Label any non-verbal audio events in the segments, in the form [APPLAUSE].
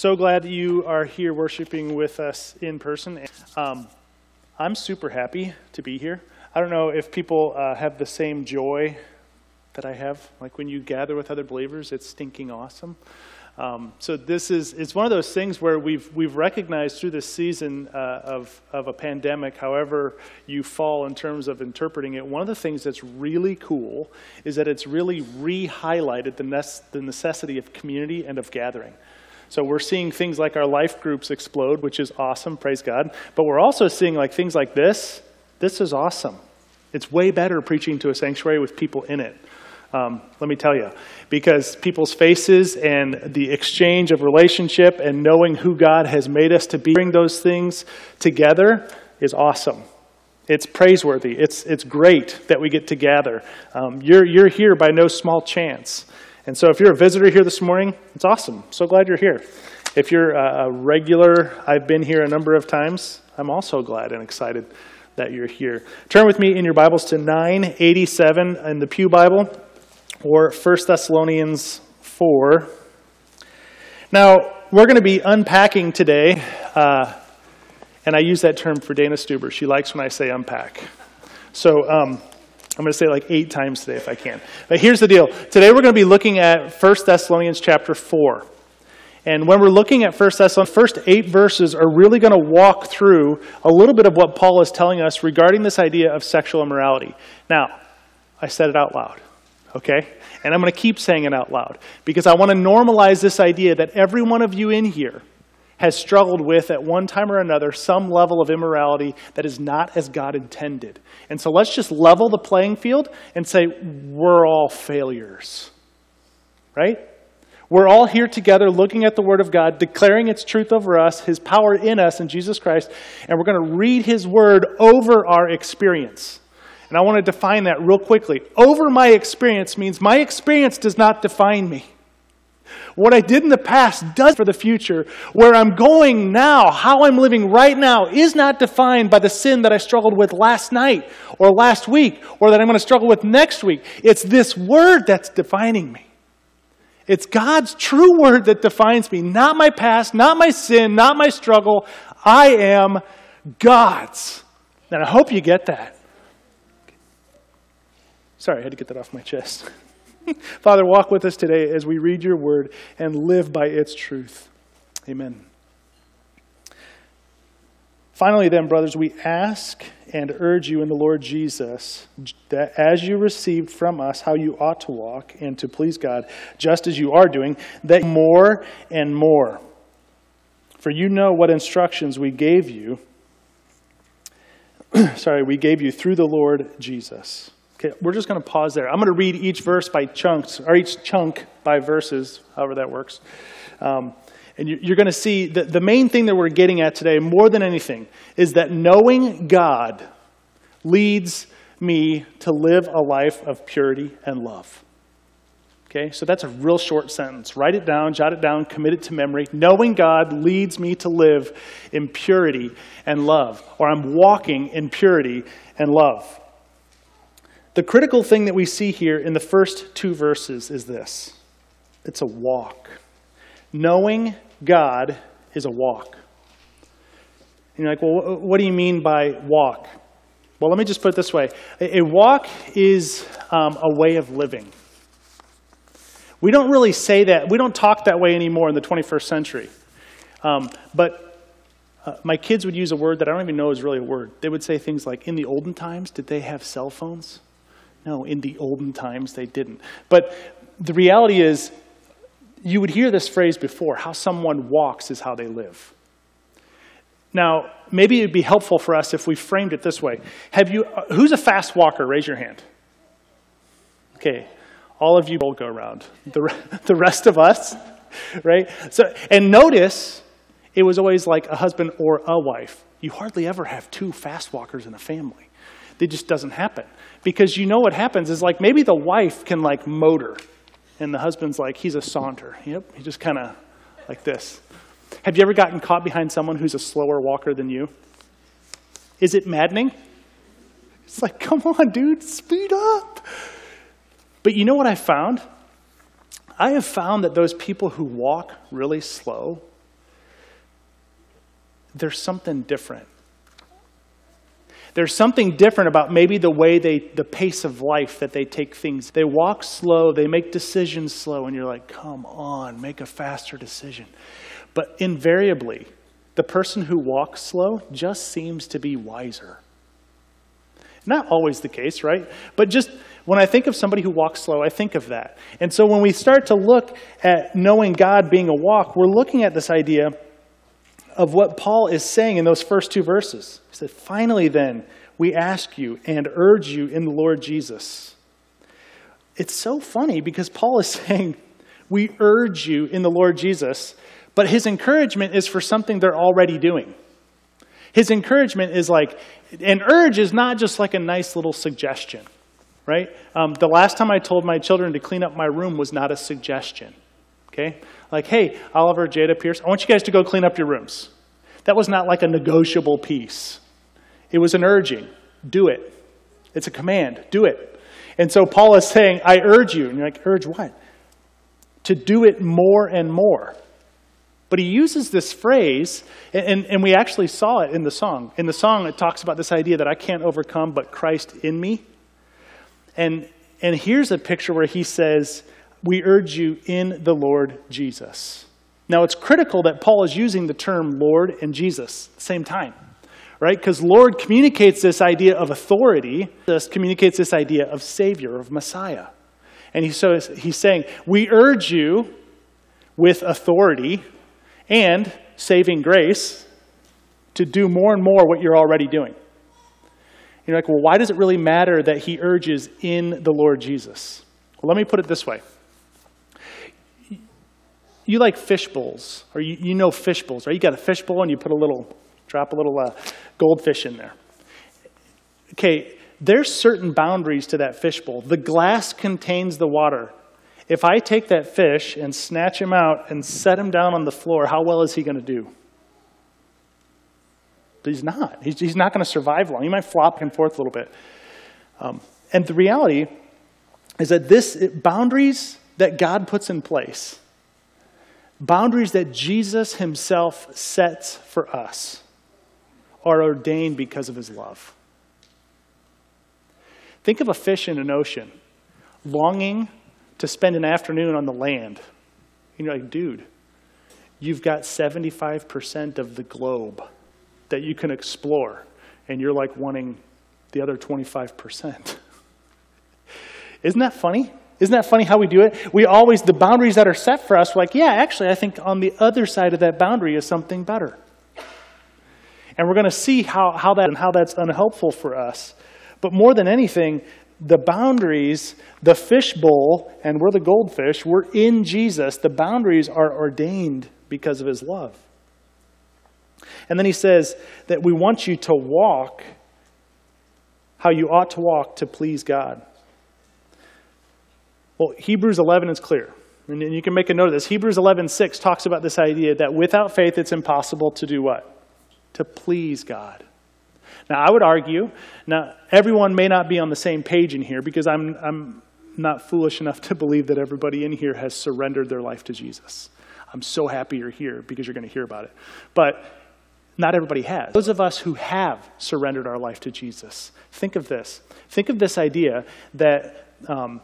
So glad you are here worshiping with us in person. Um, I'm super happy to be here. I don't know if people uh, have the same joy that I have. Like when you gather with other believers, it's stinking awesome. Um, so this is it's one of those things where we've we've recognized through this season uh, of of a pandemic, however you fall in terms of interpreting it. One of the things that's really cool is that it's really re-highlighted the, ne- the necessity of community and of gathering. So we're seeing things like our life groups explode, which is awesome, praise God. But we're also seeing like things like this. This is awesome. It's way better preaching to a sanctuary with people in it. Um, let me tell you, because people's faces and the exchange of relationship and knowing who God has made us to be, bring those things together is awesome. It's praiseworthy. It's, it's great that we get to gather. Um, you're, you're here by no small chance. And so if you're a visitor here this morning, it's awesome. So glad you're here. If you're a regular, I've been here a number of times, I'm also glad and excited that you're here. Turn with me in your Bibles to 987 in the Pew Bible or 1 Thessalonians 4. Now, we're going to be unpacking today, uh, and I use that term for Dana Stuber. She likes when I say unpack. So, um, I'm going to say it like eight times today if I can. But here's the deal. Today we're going to be looking at 1 Thessalonians chapter 4. And when we're looking at 1 Thessalonians, first eight verses are really going to walk through a little bit of what Paul is telling us regarding this idea of sexual immorality. Now, I said it out loud, okay? And I'm going to keep saying it out loud because I want to normalize this idea that every one of you in here has struggled with at one time or another some level of immorality that is not as God intended. And so let's just level the playing field and say, we're all failures. Right? We're all here together looking at the Word of God, declaring its truth over us, His power in us in Jesus Christ, and we're going to read His Word over our experience. And I want to define that real quickly. Over my experience means my experience does not define me. What I did in the past does for the future. Where I'm going now, how I'm living right now, is not defined by the sin that I struggled with last night or last week or that I'm going to struggle with next week. It's this word that's defining me. It's God's true word that defines me, not my past, not my sin, not my struggle. I am God's. And I hope you get that. Sorry, I had to get that off my chest. [LAUGHS] Father, walk with us today as we read your word and live by its truth. Amen. Finally, then, brothers, we ask and urge you in the Lord Jesus that as you received from us how you ought to walk and to please God, just as you are doing, that more and more. For you know what instructions we gave you. [CLEARS THROAT] sorry, we gave you through the Lord Jesus. Okay, we're just going to pause there. I'm going to read each verse by chunks, or each chunk by verses, however that works. Um, and you're going to see that the main thing that we're getting at today, more than anything, is that knowing God leads me to live a life of purity and love. Okay, so that's a real short sentence. Write it down, jot it down, commit it to memory. Knowing God leads me to live in purity and love, or I'm walking in purity and love. The critical thing that we see here in the first two verses is this it's a walk. Knowing God is a walk. And you're like, well, what do you mean by walk? Well, let me just put it this way a walk is um, a way of living. We don't really say that, we don't talk that way anymore in the 21st century. Um, but uh, my kids would use a word that I don't even know is really a word. They would say things like, in the olden times, did they have cell phones? No, in the olden times they didn't. But the reality is, you would hear this phrase before how someone walks is how they live. Now, maybe it'd be helpful for us if we framed it this way. Have you, uh, who's a fast walker? Raise your hand. Okay, all of you will go around. The, [LAUGHS] the rest of us, [LAUGHS] right? So, and notice it was always like a husband or a wife. You hardly ever have two fast walkers in a family. It just doesn't happen. Because you know what happens is like maybe the wife can like motor, and the husband's like, he's a saunter. Yep, he just kind of like this. Have you ever gotten caught behind someone who's a slower walker than you? Is it maddening? It's like, come on, dude, speed up. But you know what I found? I have found that those people who walk really slow there's something different. There's something different about maybe the way they, the pace of life that they take things. They walk slow, they make decisions slow, and you're like, come on, make a faster decision. But invariably, the person who walks slow just seems to be wiser. Not always the case, right? But just when I think of somebody who walks slow, I think of that. And so when we start to look at knowing God being a walk, we're looking at this idea of what Paul is saying in those first two verses. He said, Finally, then, we ask you and urge you in the Lord Jesus. It's so funny because Paul is [LAUGHS] saying, We urge you in the Lord Jesus, but his encouragement is for something they're already doing. His encouragement is like, an urge is not just like a nice little suggestion, right? Um, the last time I told my children to clean up my room was not a suggestion, okay? Like, hey, Oliver, Jada, Pierce, I want you guys to go clean up your rooms. That was not like a negotiable piece. It was an urging. Do it. It's a command. Do it. And so Paul is saying, I urge you. And you're like, urge what? To do it more and more. But he uses this phrase, and, and we actually saw it in the song. In the song, it talks about this idea that I can't overcome but Christ in me. And, and here's a picture where he says, we urge you in the Lord Jesus. Now, it's critical that Paul is using the term Lord and Jesus at the same time, right? Because Lord communicates this idea of authority, this communicates this idea of Savior, of Messiah. And he, so he's saying, We urge you with authority and saving grace to do more and more what you're already doing. You're like, well, why does it really matter that he urges in the Lord Jesus? Well, let me put it this way you like fish bowls, or you, you know fish bowls, right? You got a fish bowl and you put a little, drop a little uh, goldfish in there. Okay, there's certain boundaries to that fish bowl. The glass contains the water. If I take that fish and snatch him out and set him down on the floor, how well is he going to do? He's not. He's, he's not going to survive long. He might flop and forth a little bit. Um, and the reality is that this it, boundaries that God puts in place Boundaries that Jesus himself sets for us are ordained because of his love. Think of a fish in an ocean longing to spend an afternoon on the land. And you're like, dude, you've got 75% of the globe that you can explore, and you're like wanting the other 25%. [LAUGHS] Isn't that funny? Isn't that funny how we do it? We always, the boundaries that are set for us, we're like, yeah, actually, I think on the other side of that boundary is something better. And we're going to see how, how that and how that's unhelpful for us. But more than anything, the boundaries, the fishbowl, and we're the goldfish, we're in Jesus. The boundaries are ordained because of his love. And then he says that we want you to walk how you ought to walk to please God. Well, Hebrews 11 is clear. And you can make a note of this. Hebrews 11, 6 talks about this idea that without faith it's impossible to do what? To please God. Now, I would argue, now, everyone may not be on the same page in here because I'm, I'm not foolish enough to believe that everybody in here has surrendered their life to Jesus. I'm so happy you're here because you're going to hear about it. But not everybody has. Those of us who have surrendered our life to Jesus, think of this. Think of this idea that um,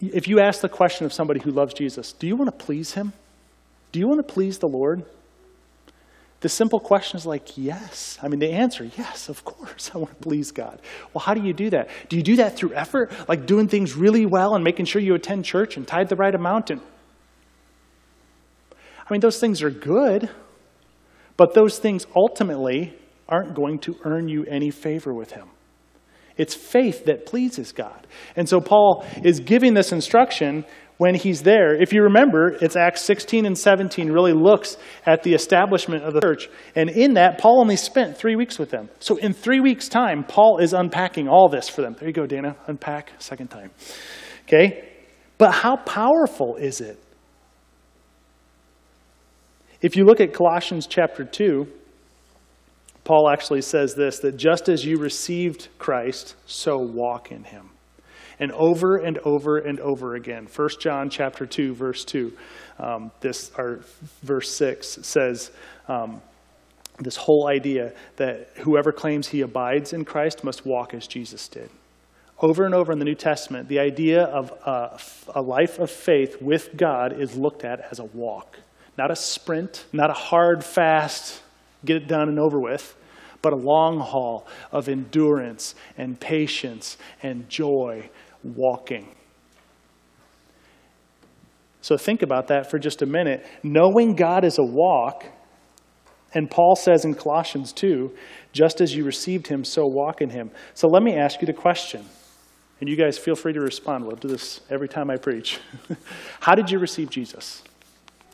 if you ask the question of somebody who loves Jesus, do you want to please him? Do you want to please the Lord? The simple question is like, yes. I mean, the answer, yes, of course, [LAUGHS] I want to please God. Well, how do you do that? Do you do that through effort, like doing things really well and making sure you attend church and tithe the right amount? And I mean, those things are good, but those things ultimately aren't going to earn you any favor with Him. It's faith that pleases God. And so Paul is giving this instruction when he's there. If you remember, it's Acts 16 and 17 really looks at the establishment of the church. And in that, Paul only spent three weeks with them. So in three weeks' time, Paul is unpacking all this for them. There you go, Dana. Unpack, second time. Okay? But how powerful is it? If you look at Colossians chapter 2, Paul actually says this that just as you received Christ, so walk in him. And over and over and over again. 1 John chapter 2, verse 2, um, this, or verse 6 says, um, this whole idea that whoever claims he abides in Christ must walk as Jesus did. Over and over in the New Testament, the idea of a, a, life of faith with God is looked at as a walk, not a sprint, not a hard, fast, get it done and over with, but a long haul of endurance and patience and joy walking. So think about that for just a minute. Knowing God is a walk and Paul says in Colossians 2, just as you received him, so walk in him. So let me ask you the question. And you guys feel free to respond. We'll do this every time I preach. [LAUGHS] How did you receive Jesus?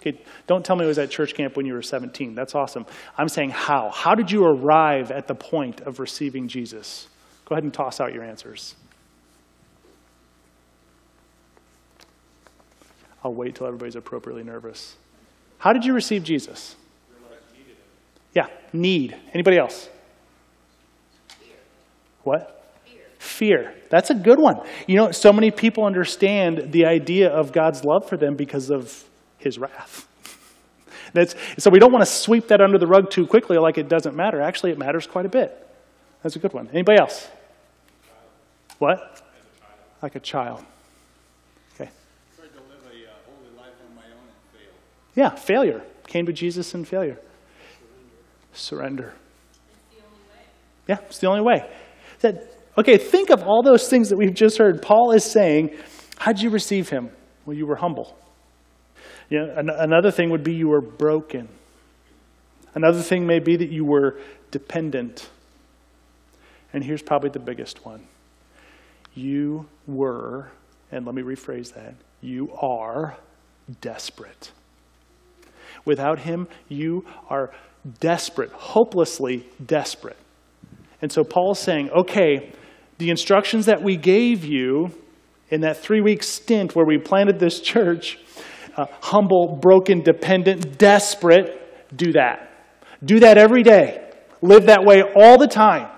Okay, don't tell me it was at church camp when you were 17. That's awesome. I'm saying how. How did you arrive at the point of receiving Jesus? Go ahead and toss out your answers. I'll wait till everybody's appropriately nervous. How did you receive Jesus? Yeah, need. Anybody else? Fear. What? Fear. Fear. That's a good one. You know, so many people understand the idea of God's love for them because of his wrath. That's, so we don't want to sweep that under the rug too quickly like it doesn't matter. Actually, it matters quite a bit. That's a good one. Anybody else? What? Like a child. Okay. A uh. Yeah, failure. Came to Jesus in failure surrender. Yeah, it's the only way. That, okay, think of all those things that we've just heard. Paul is saying, How'd you receive him? Well, you were humble. You know, an- another thing would be you were broken. Another thing may be that you were dependent. And here's probably the biggest one you were, and let me rephrase that, you are desperate. Without him, you are desperate, hopelessly desperate. And so Paul's saying, okay, the instructions that we gave you in that three week stint where we planted this [LAUGHS] church, uh, humble, broken, dependent, desperate, do that. Do that every day. Live that way all the time.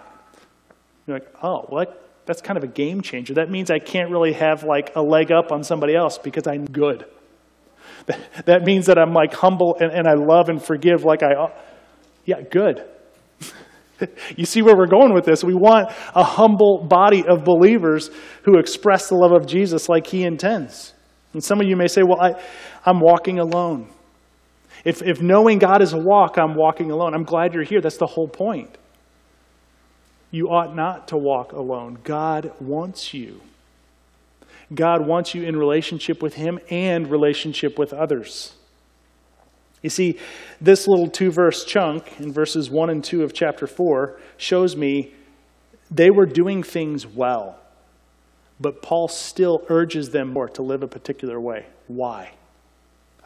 You're like, oh, well, that's kind of a game changer. That means I can't really have like a leg up on somebody else because I'm good. [LAUGHS] That means that I'm like humble and, and I love and forgive like I yeah, good. [LAUGHS] you see where we're going with this. We want a humble body of believers who express the love of Jesus like he intends. And some of you may say, well, I, I'm walking alone. If, if knowing God is a walk, I'm walking alone. I'm glad you're here. That's the whole point. You ought not to walk alone. God wants you. God wants you in relationship with Him and relationship with others. You see, this little two verse chunk in verses 1 and 2 of chapter 4 shows me they were doing things well, but Paul still urges them more to live a particular way. Why?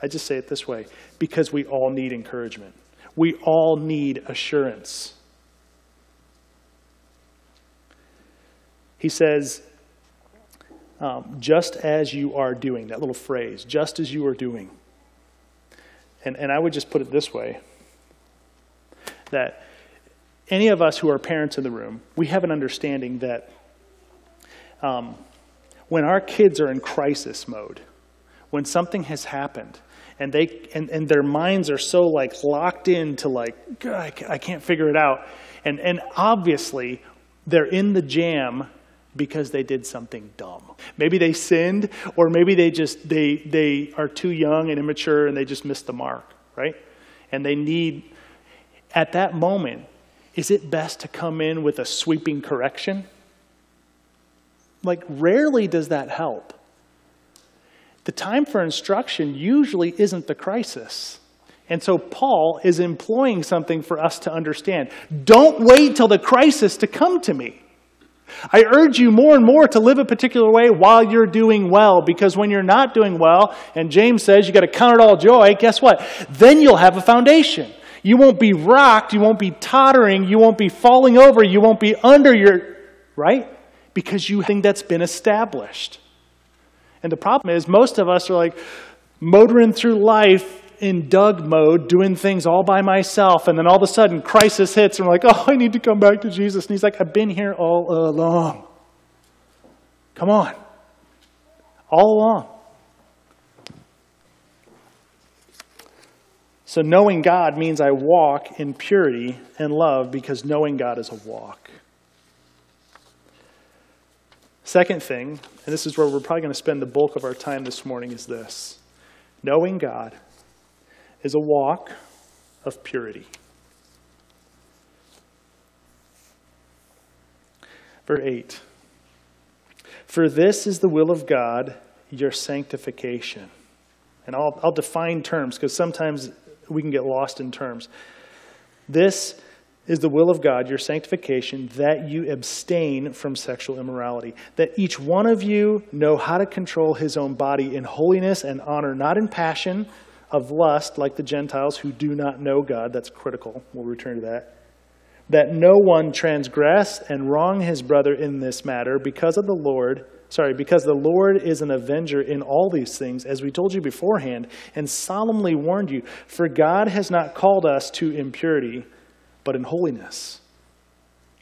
I just say it this way because we all need encouragement, we all need assurance. He says, um, just as you are doing, that little phrase, just as you are doing. And, and I would just put it this way that any of us who are parents in the room, we have an understanding that um, when our kids are in crisis mode, when something has happened, and they and, and their minds are so like locked into like I can't figure it out, and and obviously they're in the jam because they did something dumb. Maybe they sinned, or maybe they just they they are too young and immature and they just missed the mark, right? And they need at that moment, is it best to come in with a sweeping correction? Like rarely does that help. The time for instruction usually isn't the crisis. And so Paul is employing something for us to understand. Don't wait till the crisis to come to me. I urge you more and more to live a particular way while you're doing well, because when you're not doing well, and James says you got to count it all joy, guess what? Then you'll have a foundation. You won't be rocked, you won't be tottering, you won't be falling over, you won't be under your, right? Because you think that's been established. And the problem is, most of us are like motoring through life in Doug mode, doing things all by myself, and then all of a sudden crisis hits, and we're like, oh, I need to come back to Jesus. And he's like, I've been here all along. Come on. All along. So knowing God means I walk in purity and love because knowing God is a walk. Second thing, and this is where we're probably going to spend the bulk of our time this morning, is this knowing God is a walk of purity. Verse 8 For this is the will of God, your sanctification. And I'll, I'll define terms because sometimes we can get lost in terms. This is the will of God, your sanctification, that you abstain from sexual immorality, that each one of you know how to control his own body in holiness and honor, not in passion of lust like the Gentiles who do not know God. That's critical. We'll return to that. That no one transgress and wrong his brother in this matter because of the Lord sorry, because the Lord is an avenger in all these things, as we told you beforehand, and solemnly warned you. For God has not called us to impurity, but in holiness.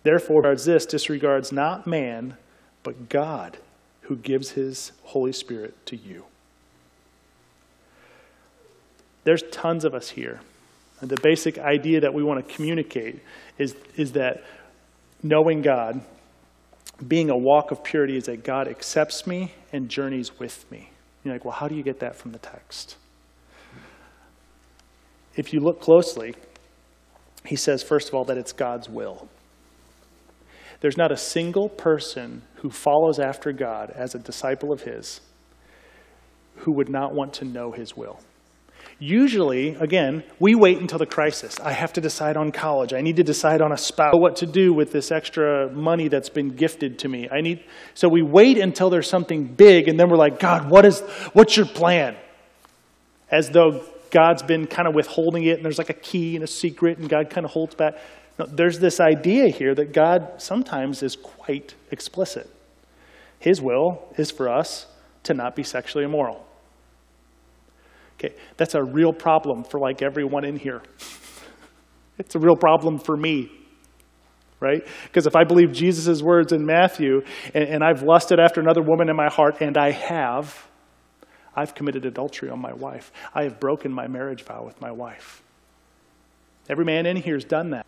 Therefore, regards this disregards not man, but God, who gives his Holy Spirit to you. There's tons of us here. And the basic idea that we want to communicate is, is that knowing God being a walk of purity is that God accepts me and journeys with me. You're like, well, how do you get that from the text? If you look closely, he says, first of all, that it's God's will. There's not a single person who follows after God as a disciple of His who would not want to know His will. Usually, again, we wait until the crisis. I have to decide on college. I need to decide on a spouse, what to do with this extra money that's been gifted to me. I need so we wait until there's something big and then we're like, God, what is what's your plan? As though God's been kind of withholding it and there's like a key and a secret and God kind of holds back. No, there's this idea here that God sometimes is quite explicit. His will is for us to not be sexually immoral. Okay, that's a real problem for like everyone in here. [LAUGHS] it's a real problem for me, right? Because if I believe Jesus' words in Matthew and, and I've lusted after another woman in my heart, and I have, I've committed adultery on my wife. I have broken my marriage vow with my wife. Every man in here has done that.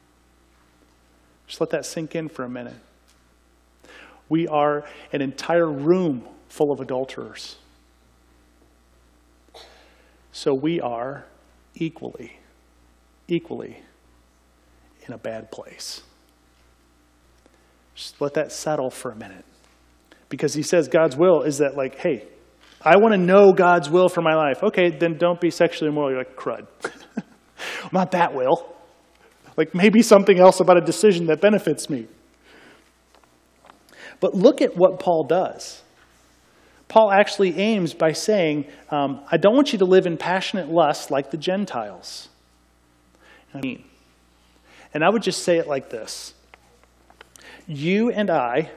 Just let that sink in for a minute. We are an entire room full of adulterers. So we are equally, equally in a bad place. Just let that settle for a minute. Because he says God's will is that, like, hey, I want to know God's will for my life. Okay, then don't be sexually immoral. You're like, crud. [LAUGHS] Not that will. Like, maybe something else about a decision that benefits me. But look at what Paul does. Paul actually aims by saying, um, I don't want you to live in passionate lust like the Gentiles. I mean, and I would just say it like this You and I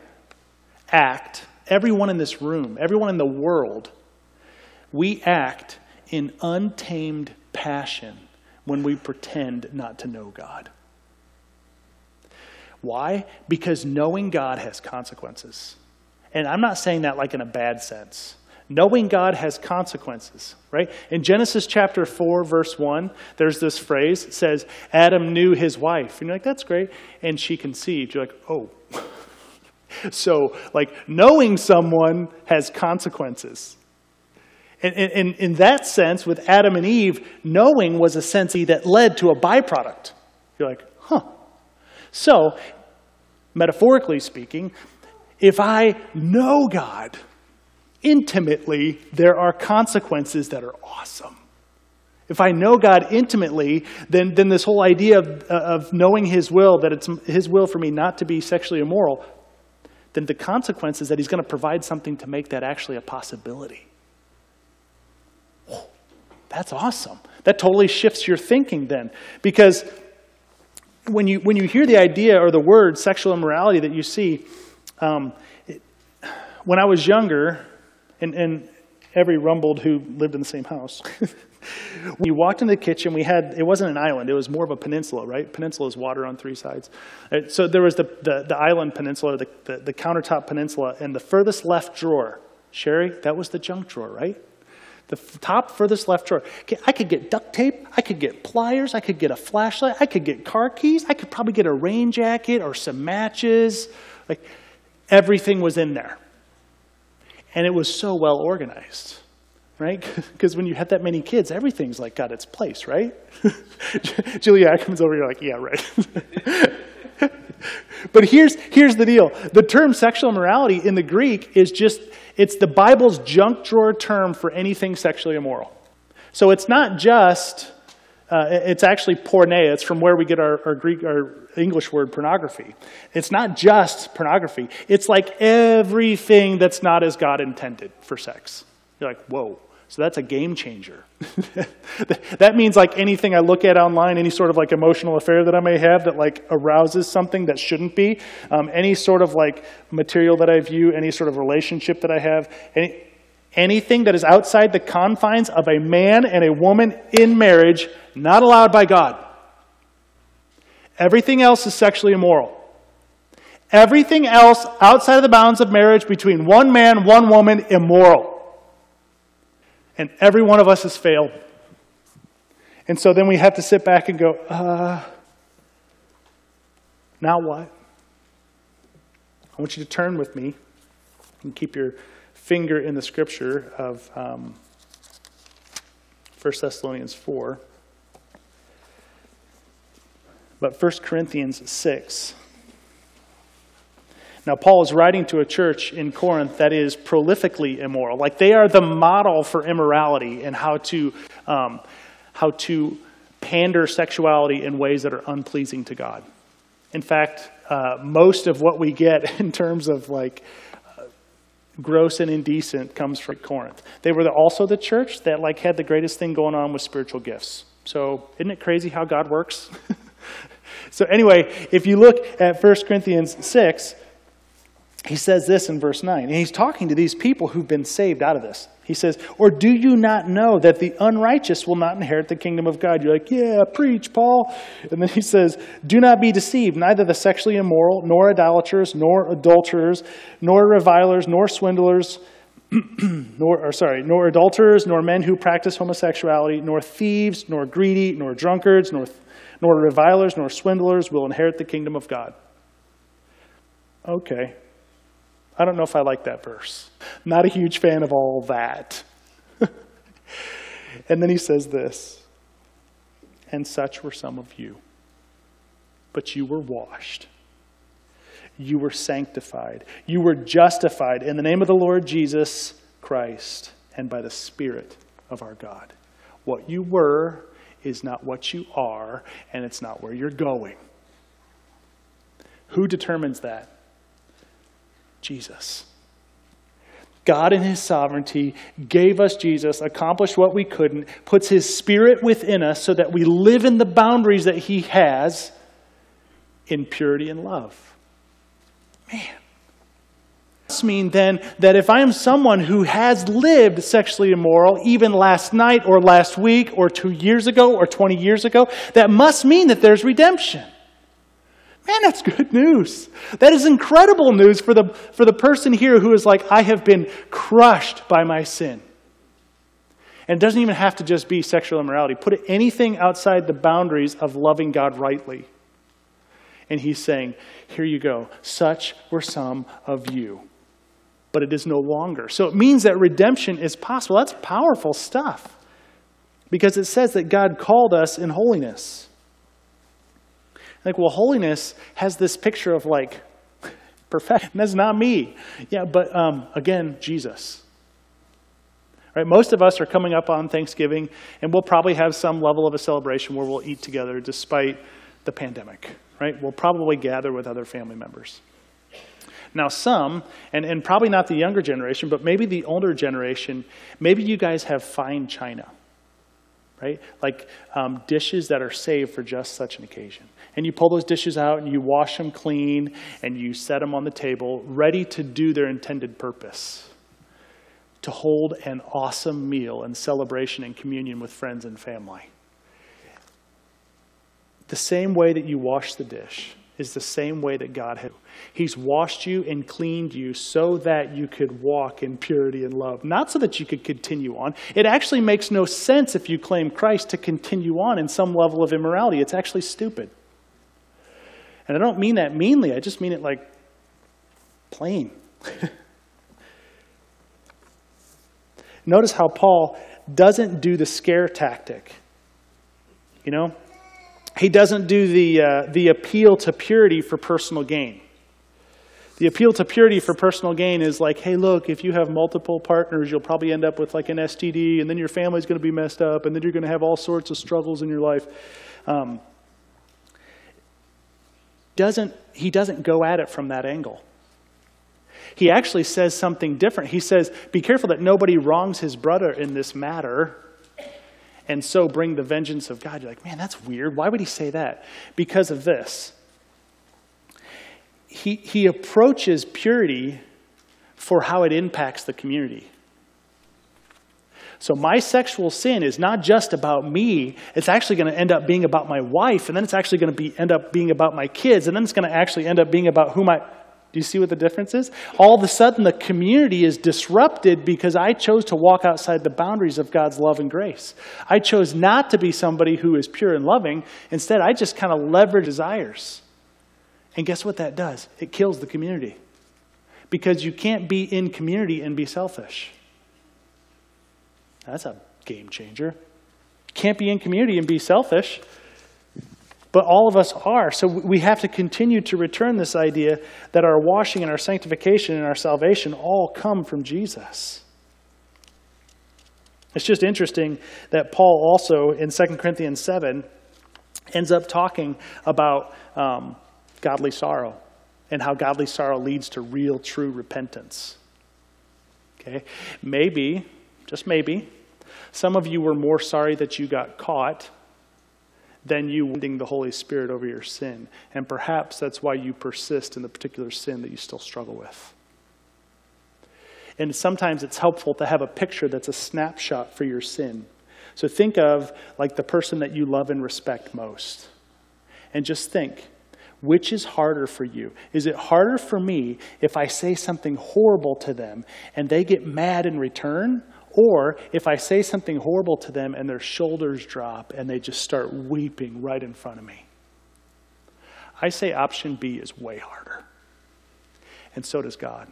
act, everyone in this room, everyone in the world, we act in untamed passion when we pretend not to know God. Why? Because knowing God has consequences. And I'm not saying that like in a bad sense. Knowing God has consequences, right? In Genesis chapter 4, verse 1, there's this phrase it says, Adam knew his wife. And you're like, that's great. And she conceived. You're like, oh. [LAUGHS] so, like, knowing someone has consequences. And, in that sense, with Adam and Eve, knowing was a sense that led to a byproduct. You're like, huh. So, metaphorically speaking, if I know God intimately, there are consequences that are awesome. If I know God intimately, then, then this whole idea of, uh, of knowing His will, that it's His will for me not to be sexually immoral, then the consequence is that He's going to provide something to make that actually a possibility. that's awesome. That totally shifts your thinking then. Because when you, when you hear the idea or the word sexual immorality that you see, um, it, when I was younger, and, and every rumbled who lived in the same house. [LAUGHS] we walked in the kitchen. We had it wasn't an island; it was more of a peninsula, right? Peninsula is water on three sides. Uh, so there was the, the, the island peninsula, the, the, the countertop peninsula, and the furthest left drawer, Sherry, that was the junk drawer, right? The f- top furthest left drawer. I could get duct tape. I could get pliers. I could get a flashlight. I could get car keys. I could probably get a rain jacket or some matches. Like everything was in there. And it was so well organized, right? [LAUGHS] Because when you have that many kids, everything's like got its place, right? [LAUGHS] Julia comes over, you're like, yeah, right. [LAUGHS] but here's, here's the deal the term sexual immorality in the Greek is just, it's the Bible's junk drawer term for anything sexually immoral. So it's not just, uh, it's actually porneia. It's from where we get our, our Greek, our English word pornography. It's not just pornography. It's like everything that's not as God intended for sex. You're like, whoa. So that's a game changer. [LAUGHS] that means like anything I look at online, any sort of like emotional affair that I may have that like arouses something that shouldn't be, um, any sort of like material that I view, any sort of relationship that I have, any, anything that is outside the confines of a man and a woman in marriage, not allowed by God. Everything else is sexually immoral. Everything else outside of the bounds of marriage between one man, one woman, immoral. And every one of us has failed. And so then we have to sit back and go, uh, now what? I want you to turn with me and keep your finger in the scripture of um, 1 Thessalonians 4. But 1 Corinthians 6. Now, Paul is writing to a church in Corinth that is prolifically immoral. Like they are the model for immorality and how to, um, how to pander sexuality in ways that are unpleasing to God. In fact, uh, most of what we get [LAUGHS] in terms of like gross and indecent comes from Corinth. They were also the church that like had the greatest thing going on with spiritual gifts. So isn't it crazy how God works? [LAUGHS] so anyway, if you look at 1 Corinthians 6, he says this in verse 9. And he's talking to these people who've been saved out of this. He says, Or do you not know that the unrighteous will not inherit the kingdom of God? You're like, Yeah, preach, Paul. And then he says, Do not be deceived. Neither the sexually immoral, nor idolaters, nor adulterers, nor revilers, nor swindlers, [CLEARS THROAT] nor, or sorry, nor adulterers, nor men who practice homosexuality, nor thieves, nor greedy, nor drunkards, nor, nor revilers, nor swindlers will inherit the kingdom of God. Okay. I don't know if I like that verse. Not a huge fan of all that. [LAUGHS] and then he says this And such were some of you. But you were washed, you were sanctified, you were justified in the name of the Lord Jesus Christ and by the Spirit of our God. What you were is not what you are, and it's not where you're going. Who determines that? Jesus. God, in His sovereignty, gave us Jesus, accomplished what we couldn't, puts His Spirit within us so that we live in the boundaries that He has in purity and love. Man. This mean then that if I am someone who has lived sexually immoral, even last night or last week or two years ago or 20 years ago, that must mean that there's redemption. Man, that's good news. That is incredible news for the, for the person here who is like, I have been crushed by my sin. And it doesn't even have to just be sexual immorality. Put anything outside the boundaries of loving God rightly. And he's saying, Here you go. Such were some of you. But it is no longer. So it means that redemption is possible. That's powerful stuff. Because it says that God called us in holiness. Like, well, holiness has this picture of like perfection. [LAUGHS] That's not me. Yeah, but um, again, Jesus. Right? Most of us are coming up on Thanksgiving, and we'll probably have some level of a celebration where we'll eat together despite the pandemic. Right? We'll probably gather with other family members. Now, some, and, and probably not the younger generation, but maybe the older generation, maybe you guys have fine china, right? Like um, dishes that are saved for just such an occasion and you pull those dishes out and you wash them clean and you set them on the table, ready to do their intended purpose to hold an awesome meal and celebration and communion with friends and family. The same way that you wash the dish, is the same way that God had. He's washed you and cleaned you so that you could walk in purity and love, not so that you could continue on. It actually makes no sense if you claim Christ to continue on in some level of immorality. It's actually stupid. And I don't mean that meanly, I just mean it like plain. [LAUGHS] Notice how Paul doesn't do the scare tactic. You know, he doesn't do the, uh, the appeal to purity for personal gain. The appeal to purity for personal gain is like, hey, look, if you have multiple partners, you'll probably end up with like an STD, and then your family's going to be messed up, and then you're going to have all sorts of struggles in your life. Um, doesn't, he doesn't go at it from that angle. He actually says something different. He says, Be careful that nobody wrongs his brother in this matter, and so bring the vengeance of God. You're like, Man, that's weird. Why would he say that? Because of this. He, he approaches purity for how it impacts the community. So my sexual sin is not just about me. It's actually going to end up being about my wife, and then it's actually going to be, end up being about my kids, and then it's going to actually end up being about who my do you see what the difference is? All of a sudden, the community is disrupted because I chose to walk outside the boundaries of God's love and grace. I chose not to be somebody who is pure and loving. Instead, I just kind of leverage desires. And guess what that does? It kills the community. Because you can't be in community and be selfish. That's a game changer. Can't be in community and be selfish. But all of us are. So we have to continue to return this idea that our washing and our sanctification and our salvation all come from Jesus. It's just interesting that Paul also in 2 Corinthians 7 ends up talking about um, godly sorrow and how godly sorrow leads to real, true repentance. Okay? Maybe, just maybe, some of you were more sorry that you got caught than you wanting the Holy Spirit over your sin. And perhaps that's why you persist in the particular sin that you still struggle with. And sometimes it's helpful to have a picture that's a snapshot for your sin. So think of like the person that you love and respect most. And just think, which is harder for you? Is it harder for me if I say something horrible to them and they get mad in return? Or if I say something horrible to them and their shoulders drop and they just start weeping right in front of me. I say option B is way harder. And so does God.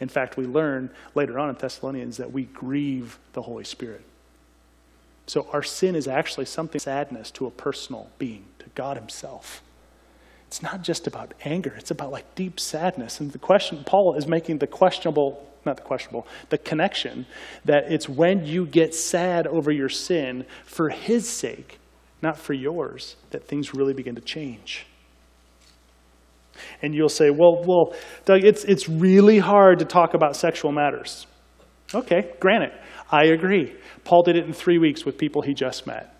In fact, we learn later on in Thessalonians that we grieve the Holy Spirit. So our sin is actually something sadness to a personal being, to God Himself. It's not just about anger, it's about like deep sadness. And the question, Paul is making the questionable not the questionable, the connection that it's when you get sad over your sin for his sake, not for yours, that things really begin to change. And you'll say, well, well, Doug, it's, it's really hard to talk about sexual matters. Okay, granted, I agree. Paul did it in three weeks with people he just met.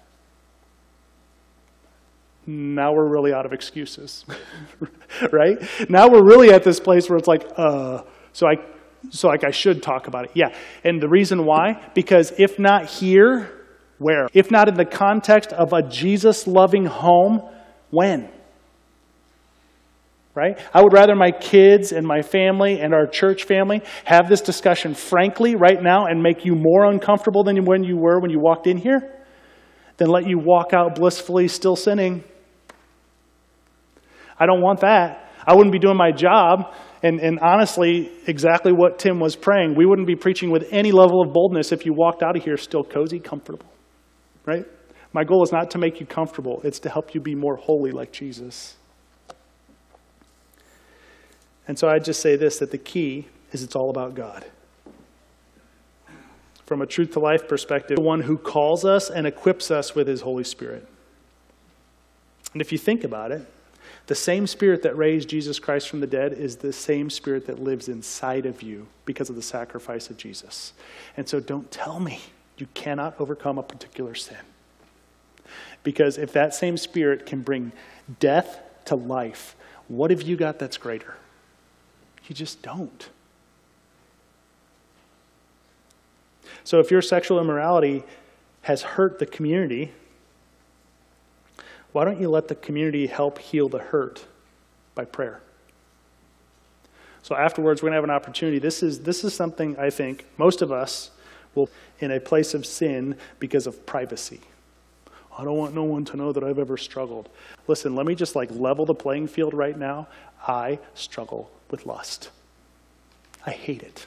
Now we're really out of excuses, [LAUGHS] right? Now we're really at this place where it's like, uh, so I so like I should talk about it. Yeah. And the reason why? Because if not here, where? If not in the context of a Jesus loving home, when? Right? I would rather my kids and my family and our church family have this discussion frankly right now and make you more uncomfortable than when you were when you walked in here than let you walk out blissfully still sinning. I don't want that. I wouldn't be doing my job and, and honestly, exactly what Tim was praying. We wouldn't be preaching with any level of boldness if you walked out of here still cozy, comfortable, right? My goal is not to make you comfortable, it's to help you be more holy like Jesus. And so I'd just say this that the key is it's all about God. From a truth to life perspective, the one who calls us and equips us with his Holy Spirit. And if you think about it, the same spirit that raised Jesus Christ from the dead is the same spirit that lives inside of you because of the sacrifice of Jesus. And so don't tell me you cannot overcome a particular sin. Because if that same spirit can bring death to life, what have you got that's greater? You just don't. So if your sexual immorality has hurt the community, why don't you let the community help heal the hurt by prayer. So afterwards, we're going to have an opportunity. This is, this is something I think most of us will in a place of sin because of privacy. I don't want no one to know that I've ever struggled. Listen, let me just like level the playing field right now. I struggle with lust. I hate it.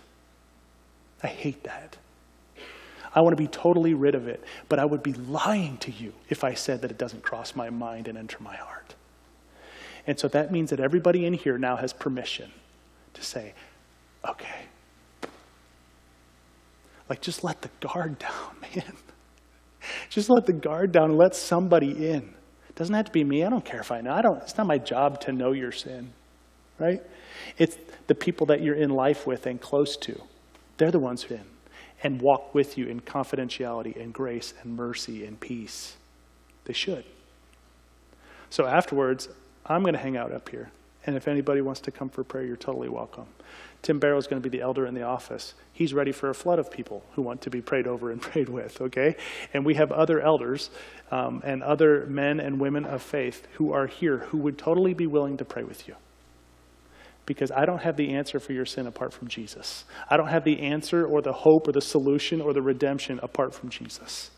I hate that. I want to be totally rid of it, but I would be lying to you if I said that it doesn't cross my mind and enter my heart. And so that means that everybody in here now has permission to say, okay. Like, just let the guard [LAUGHS] down, man. just let the guard down and let somebody in. Doesn't have to be me. I don't care if I know. I don't, it's not my job to know your sin, right? It's the people that you're in life with and close to. They're the ones who in and walk with you in confidentiality and grace and mercy and peace. They should. So afterwards, I'm going to hang out up here. And if anybody wants to come for prayer, you're totally welcome. Tim Barrow is going to be the elder in the office. He's ready for a flood of people who want to be prayed over and [LAUGHS] prayed with, okay? And we have other elders um, and other men and women of faith who are here who would totally be willing to pray with you. Because I don't have the answer for your sin apart from Jesus. I don't have the answer or the hope or the solution or the redemption apart from Jesus.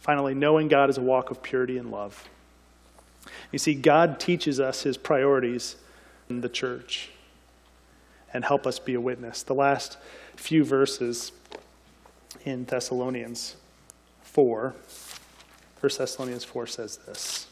Finally, knowing God is a walk of purity and love. You see, God teaches us his priorities in the church and help us be a witness. The last few verses in Thessalonians 4, 1 Thessalonians 4 says this.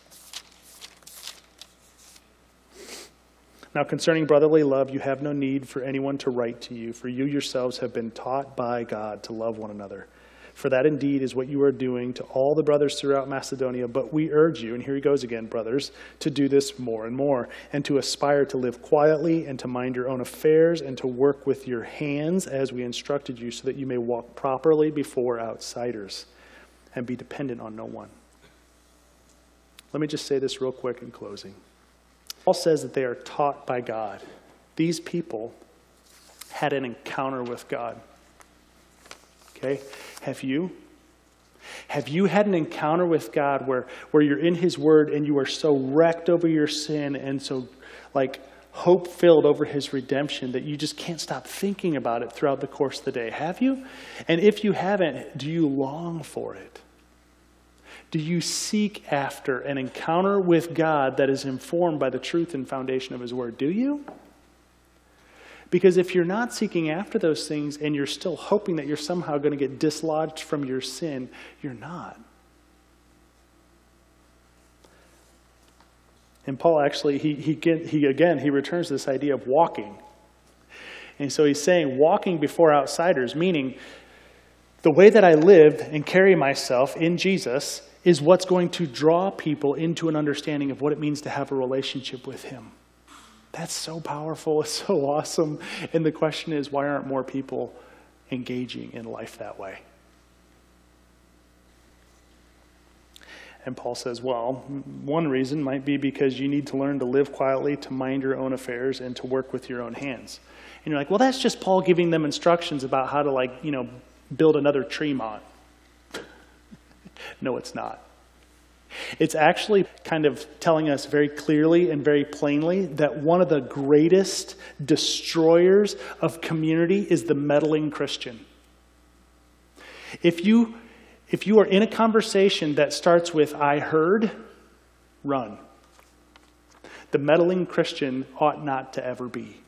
Now, concerning brotherly love, you have no need for anyone to write to you, for you yourselves have been taught by God to love one another. For that indeed is what you are doing to all the brothers throughout Macedonia. But we urge you, and here he goes again, brothers, to do this more and more, and to aspire to live quietly, and to mind your own affairs, and to work with your hands as we instructed you, so that you may walk properly before outsiders and be dependent on no one. Let me just say this real quick in closing. Paul says that they are taught by God. These people had an encounter with God. Okay? Have you? Have you had an encounter with God where, where you're in His Word and you are so wrecked over your sin and so, like, hope filled over His redemption that you just can't stop thinking about it throughout the course of the day? Have you? And if you haven't, do you long for it? Do you seek after an encounter with God that is informed by the truth and foundation of His Word? Do you? Because if you're not seeking after those things and you're still hoping that you're somehow going to get dislodged from your sin, you're not. And Paul actually, he, he, he again, he returns to this idea of walking. And so he's saying walking before outsiders, meaning the way that I live and carry myself in Jesus is what's going to draw people into an understanding of what it means to have a relationship with him. That's so powerful. [LAUGHS] It's so awesome. And the question is, why aren't more people engaging in life that way? And Paul says, well, one reason might be because you need to learn to live quietly, to mind your own affairs, and to work with your own hands. And you're like, well, that's just Paul giving them instructions about how to, like, you know, build another Tremont. No, it's not. It's actually kind of telling us very clearly and very plainly that one of the greatest destroyers of community is the meddling Christian. If you, if you are in a conversation that starts with, I heard, run. The meddling Christian ought not to ever be.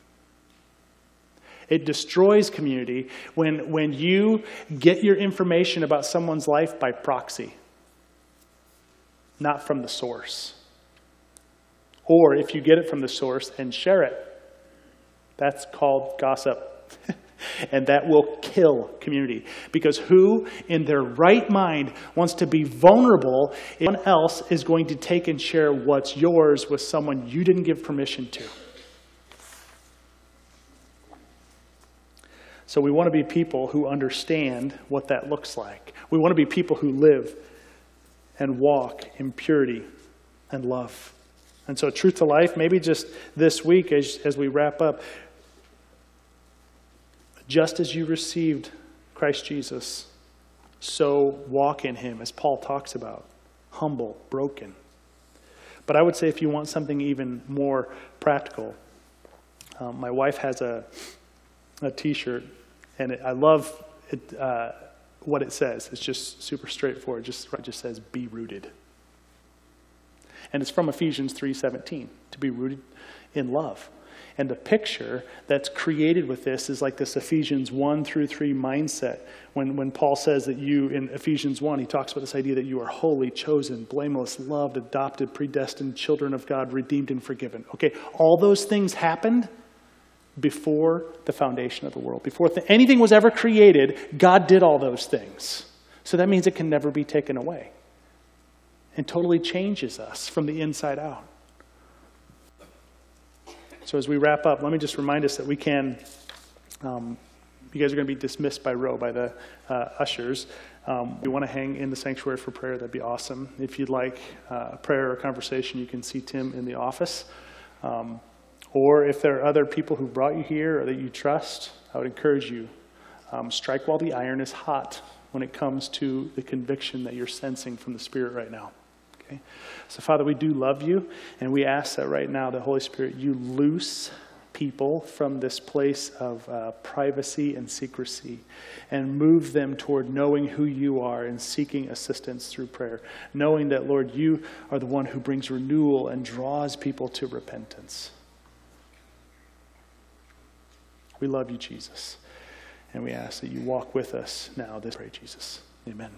It destroys community when, when you get your information about someone's life by proxy not from the source. Or if you get it from the source and share it, that's called gossip. [LAUGHS] and that will kill community. Because who in their right mind wants to be vulnerable if someone else is going to take and share what's yours with someone you didn't give permission to? So we want to be people who understand what that looks like. We want to be people who live and walk in purity and love. And so, truth to life, maybe just this week as, as we wrap up, just as you received Christ Jesus, so walk in him, as Paul talks about humble, broken, But I would say if you want something even more practical, um, my wife has a, a T-shirt, and it, I love it, uh, what it says. It's just super straightforward. Just it just says "Be rooted," and it's from Ephesians three seventeen. To be rooted in love. And the picture that's created with this is like this Ephesians 1 through 3 mindset. When, when Paul says that you, in Ephesians 1, he talks about this idea that you are holy, chosen, blameless, loved, adopted, predestined, children of God, redeemed, and forgiven. Okay, all those things happened before the foundation of the world. Before th- anything was ever created, God did all those things. So that means it can never be taken away and totally changes us from the inside out. So as we wrap up, let me just remind us that we can, um, you guys are going to be dismissed by row, by the uh, ushers. Um, you want to hang in the sanctuary for prayer, that'd be awesome. If you'd like uh, prayer or conversation, you can see Tim in the office. Um, or if there are other people who brought you here or that you trust, I would encourage you, um, strike while the iron is hot when it comes to the conviction that you're sensing from the Spirit right now. Okay? So, Father, we do love you, and we ask that right now, the Holy Spirit, you loose people from this place of uh, privacy and secrecy and move them toward knowing who you are and seeking assistance through prayer. Knowing that, Lord, you are the one who brings renewal and draws people to repentance. We love you, Jesus. And we ask that you walk with us now. This pray, Jesus. Amen.